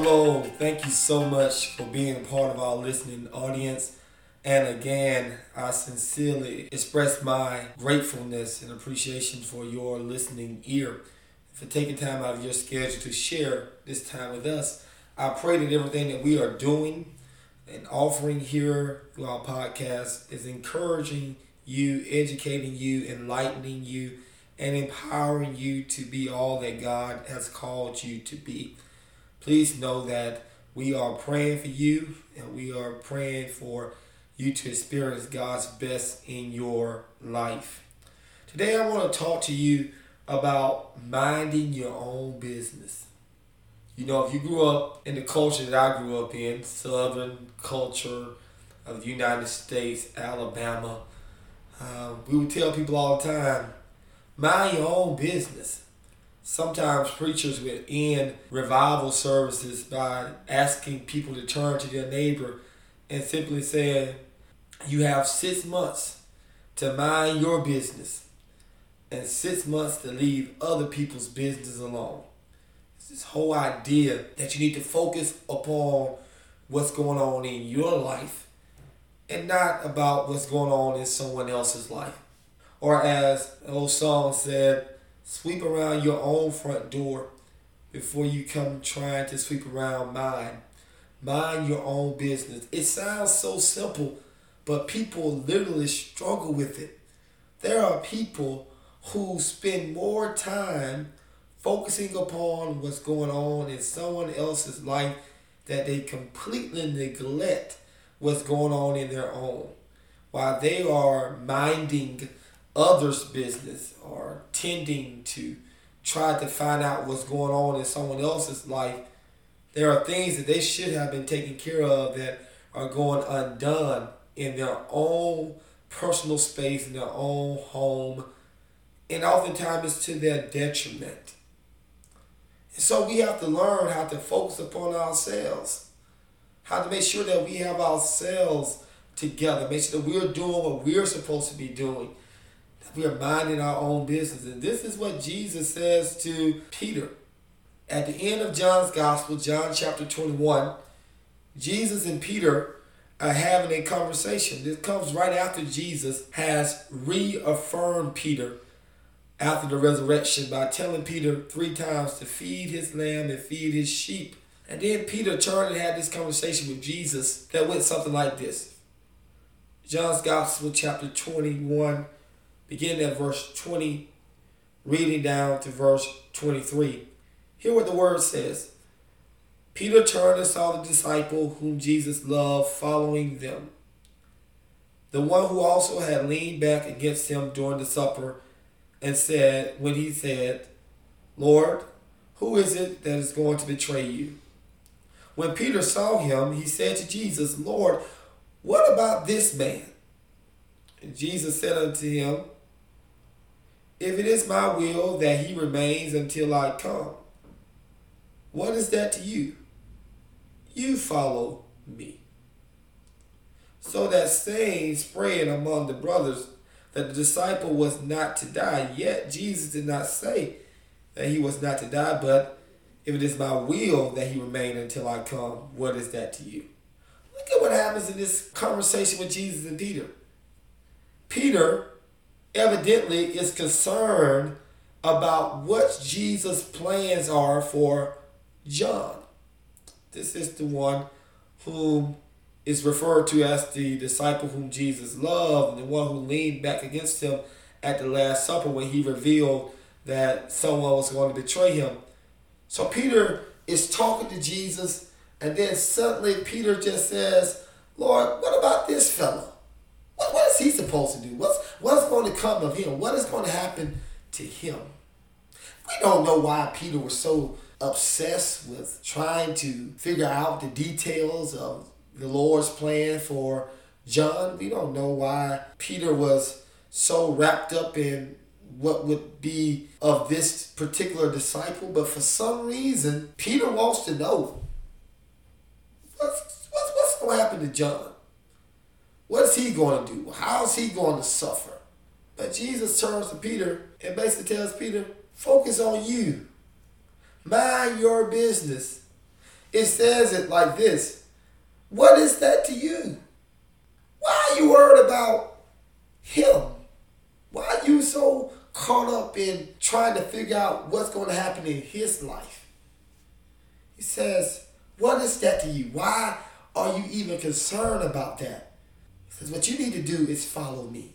Hello, thank you so much for being part of our listening audience. And again, I sincerely express my gratefulness and appreciation for your listening ear, for taking time out of your schedule to share this time with us. I pray that everything that we are doing and offering here through our podcast is encouraging you, educating you, enlightening you, and empowering you to be all that God has called you to be. Please know that we are praying for you and we are praying for you to experience God's best in your life. Today, I want to talk to you about minding your own business. You know, if you grew up in the culture that I grew up in, Southern culture of the United States, Alabama, uh, we would tell people all the time, mind your own business. Sometimes preachers would end revival services by asking people to turn to their neighbor and simply saying, You have six months to mind your business and six months to leave other people's business alone this whole idea that you need to focus upon what's going on in your life and not about what's going on in someone else's life. Or as the old song said, sweep around your own front door before you come trying to sweep around mine. Mind your own business. It sounds so simple, but people literally struggle with it. There are people who spend more time focusing upon what's going on in someone else's life that they completely neglect what's going on in their own while they are minding others' business or tending to try to find out what's going on in someone else's life there are things that they should have been taken care of that are going undone in their own personal space in their own home and oftentimes it's to their detriment. So we have to learn how to focus upon ourselves, how to make sure that we have ourselves together, make sure that we're doing what we're supposed to be doing, we are minding our own business. And this is what Jesus says to Peter. At the end of John's Gospel, John chapter 21, Jesus and Peter are having a conversation. This comes right after Jesus has reaffirmed Peter after the resurrection by telling Peter three times to feed his lamb and feed his sheep. And then Peter turned and had this conversation with Jesus that went something like this. John's Gospel, chapter 21, beginning at verse 20, reading down to verse 23. Hear what the word says. Peter turned and saw the disciple whom Jesus loved following them. The one who also had leaned back against him during the supper and said, when he said, Lord, who is it that is going to betray you? When Peter saw him, he said to Jesus, Lord, what about this man? And Jesus said unto him, If it is my will that he remains until I come, what is that to you? You follow me. So that saying spread among the brothers that the disciple was not to die. Yet Jesus did not say that he was not to die, but if it is my will that he remain until I come, what is that to you? Look at what happens in this conversation with Jesus and Peter. Peter evidently is concerned about what Jesus' plans are for John. This is the one whom is referred to as the disciple whom Jesus loved, and the one who leaned back against him at the Last Supper when he revealed that someone was going to betray him. So Peter is talking to Jesus, and then suddenly Peter just says, Lord, what about this fellow? What, what is he supposed to do? What's, what's going to come of him? What is going to happen to him? We don't know why Peter was so obsessed with trying to figure out the details of the Lord's plan for John. We don't know why Peter was so wrapped up in what would be of this particular disciple, but for some reason, Peter wants to know what's, what's, what's going to happen to John? What is he going to do? How is he going to suffer? But Jesus turns to Peter and basically tells Peter, focus on you. Mind your business. it says it like this What is that to you? Why are you worried about him? Why are you so caught up in trying to figure out what's going to happen in his life? He says, What is that to you? Why are you even concerned about that? Says, What you need to do is follow me.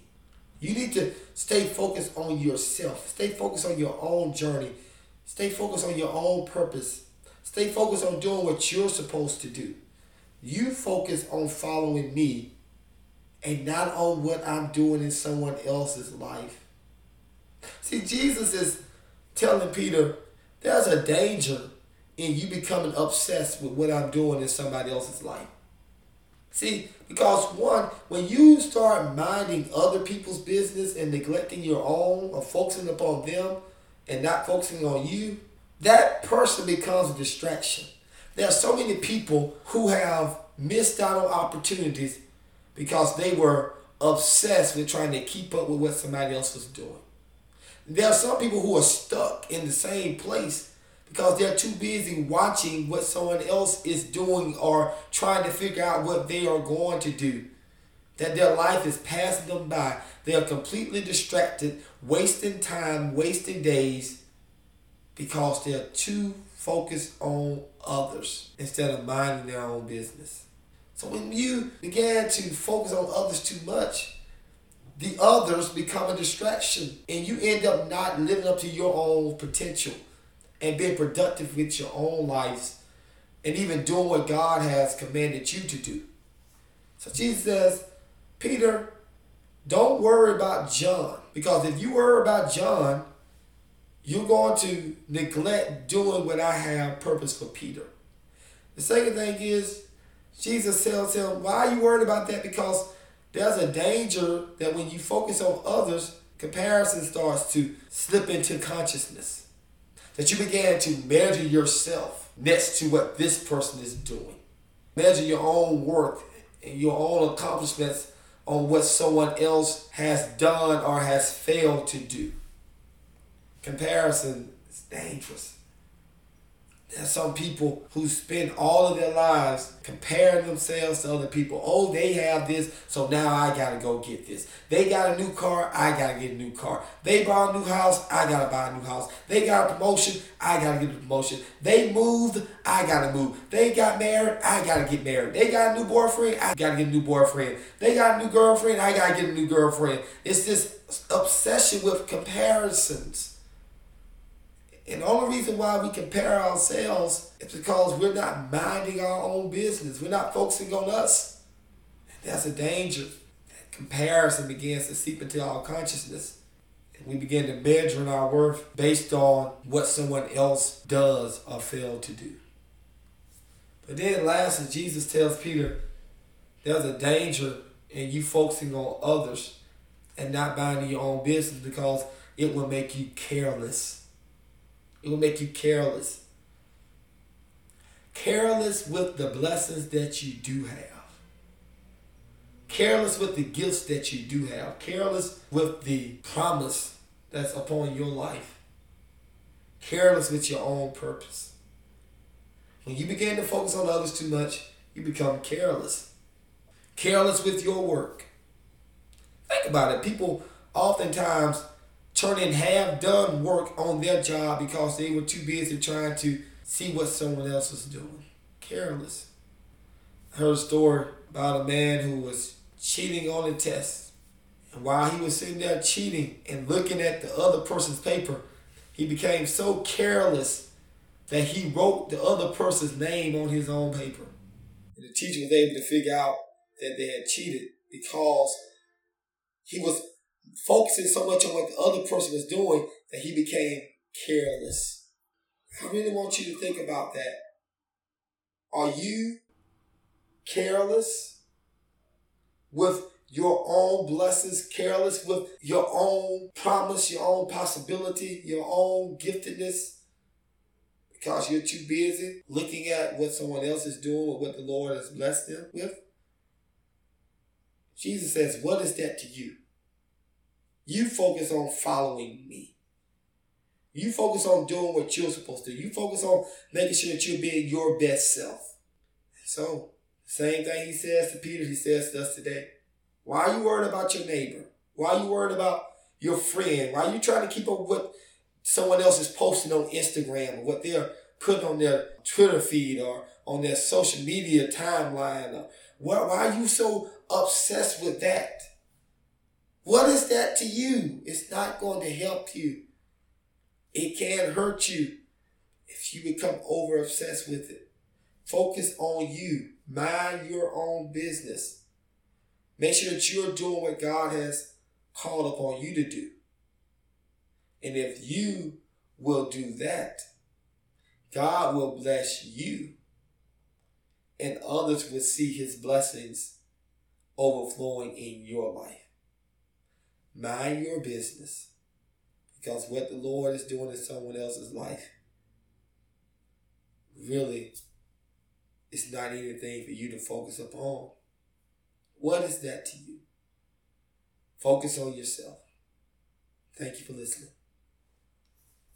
You need to stay focused on yourself. Stay focused on your own journey. Stay focused on your own purpose. Stay focused on doing what you're supposed to do. You focus on following me and not on what I'm doing in someone else's life. See, Jesus is telling Peter, there's a danger in you becoming obsessed with what I'm doing in somebody else's life. See, because one, when you start minding other people's business and neglecting your own or focusing upon them and not focusing on you, that person becomes a distraction. There are so many people who have missed out on opportunities because they were obsessed with trying to keep up with what somebody else was doing. There are some people who are stuck in the same place because they're too busy watching what someone else is doing or trying to figure out what they are going to do. That their life is passing them by. They are completely distracted, wasting time, wasting days because they're too focused on others instead of minding their own business. So when you began to focus on others too much, the others become a distraction and you end up not living up to your own potential and being productive with your own lives and even doing what God has commanded you to do. So Jesus says, Peter, don't worry about John because if you worry about John, you're going to neglect doing what I have purpose for Peter. The second thing is, Jesus tells him, Why are you worried about that? Because there's a danger that when you focus on others, comparison starts to slip into consciousness that you began to measure yourself next to what this person is doing. Measure your own worth and your own accomplishments on what someone else has done or has failed to do. Comparison is dangerous. There's some people who spend all of their lives comparing themselves to other people. Oh, they have this, so now I gotta go get this. They got a new car, I gotta get a new car. They bought a new house, I gotta buy a new house. They got a promotion, I gotta get a promotion. They moved, I gotta move. They got married, I gotta get married. They got a new boyfriend, I gotta get a new boyfriend. They got a new girlfriend, I gotta get a new girlfriend. It's this obsession with comparisons. And the only reason why we compare ourselves is because we're not minding our own business. We're not focusing on us. That's a danger. That comparison begins to seep into our consciousness. And we begin to measure our worth based on what someone else does or failed to do. But then lastly, Jesus tells Peter, there's a danger in you focusing on others and not minding your own business because it will make you careless it will make you careless. Careless with the blessings that you do have. Careless with the gifts that you do have. Careless with the promise that's upon your life. Careless with your own purpose. When you begin to focus on others too much, you become careless. Careless with your work. Think about it. People oftentimes turning half done work on their job because they were too busy trying to see what someone else was doing. Careless. I heard a story about a man who was cheating on a test. And while he was sitting there cheating and looking at the other person's paper, he became so careless that he wrote the other person's name on his own paper. And the teacher was able to figure out that they had cheated because he was focusing so much on what the other person was doing that he became careless. I really want you to think about that. Are you careless with your own blessings, careless with your own promise, your own possibility, your own giftedness? Because you're too busy looking at what someone else is doing or what the Lord has blessed them with? Jesus says, What is that to you? You focus on following me. You focus on doing what you're supposed to. You focus on making sure that you're being your best self. So, same thing he says to Peter, he says to us today. Why are you worried about your neighbor? Why are you worried about your friend? Why are you trying to keep up with someone else is posting on Instagram or what they're putting on their Twitter feed or on their social media timeline? Why are you so obsessed with that? What is that to you? It's not going to help you. It can hurt you if you become over obsessed with it. Focus on you. Mind your own business. Make sure that you're doing what God has called upon you to do. And if you will do that, God will bless you. And others will see his blessings overflowing in your life. Mind your business. Because what the Lord is doing in someone else's life really is not anything for you to focus upon. What is that to you? Focus on yourself. Thank you for listening.